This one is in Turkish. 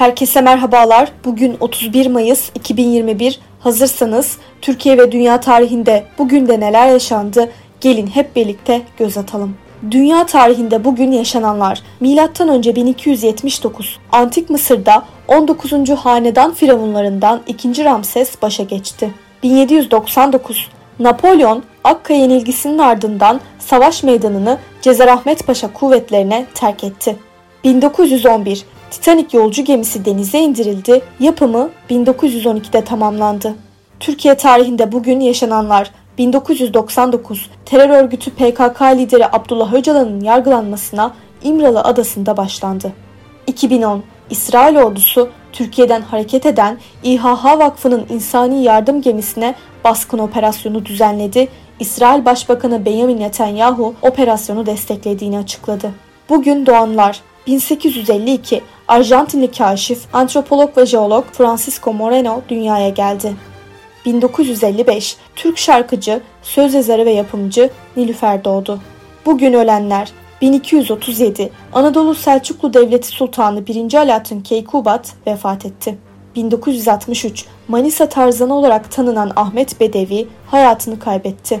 Herkese merhabalar. Bugün 31 Mayıs 2021. Hazırsanız Türkiye ve dünya tarihinde bugün de neler yaşandı? Gelin hep birlikte göz atalım. Dünya tarihinde bugün yaşananlar M.Ö. 1279 Antik Mısır'da 19. hanedan firavunlarından 2. Ramses başa geçti. 1799 Napolyon Akka yenilgisinin ardından savaş meydanını Cezarahmet Paşa kuvvetlerine terk etti. 1911 Titanic yolcu gemisi denize indirildi, yapımı 1912'de tamamlandı. Türkiye tarihinde bugün yaşananlar 1999 terör örgütü PKK lideri Abdullah Öcalan'ın yargılanmasına İmralı Adası'nda başlandı. 2010 İsrail ordusu Türkiye'den hareket eden İHH Vakfı'nın insani yardım gemisine baskın operasyonu düzenledi. İsrail Başbakanı Benjamin Netanyahu operasyonu desteklediğini açıkladı. Bugün doğanlar 1852 Arjantinli kaşif, antropolog ve jeolog Francisco Moreno dünyaya geldi. 1955 Türk şarkıcı, söz yazarı ve yapımcı Nilüfer doğdu. Bugün ölenler 1237 Anadolu Selçuklu Devleti Sultanı 1. Alaaddin Keykubat vefat etti. 1963 Manisa Tarzanı olarak tanınan Ahmet Bedevi hayatını kaybetti.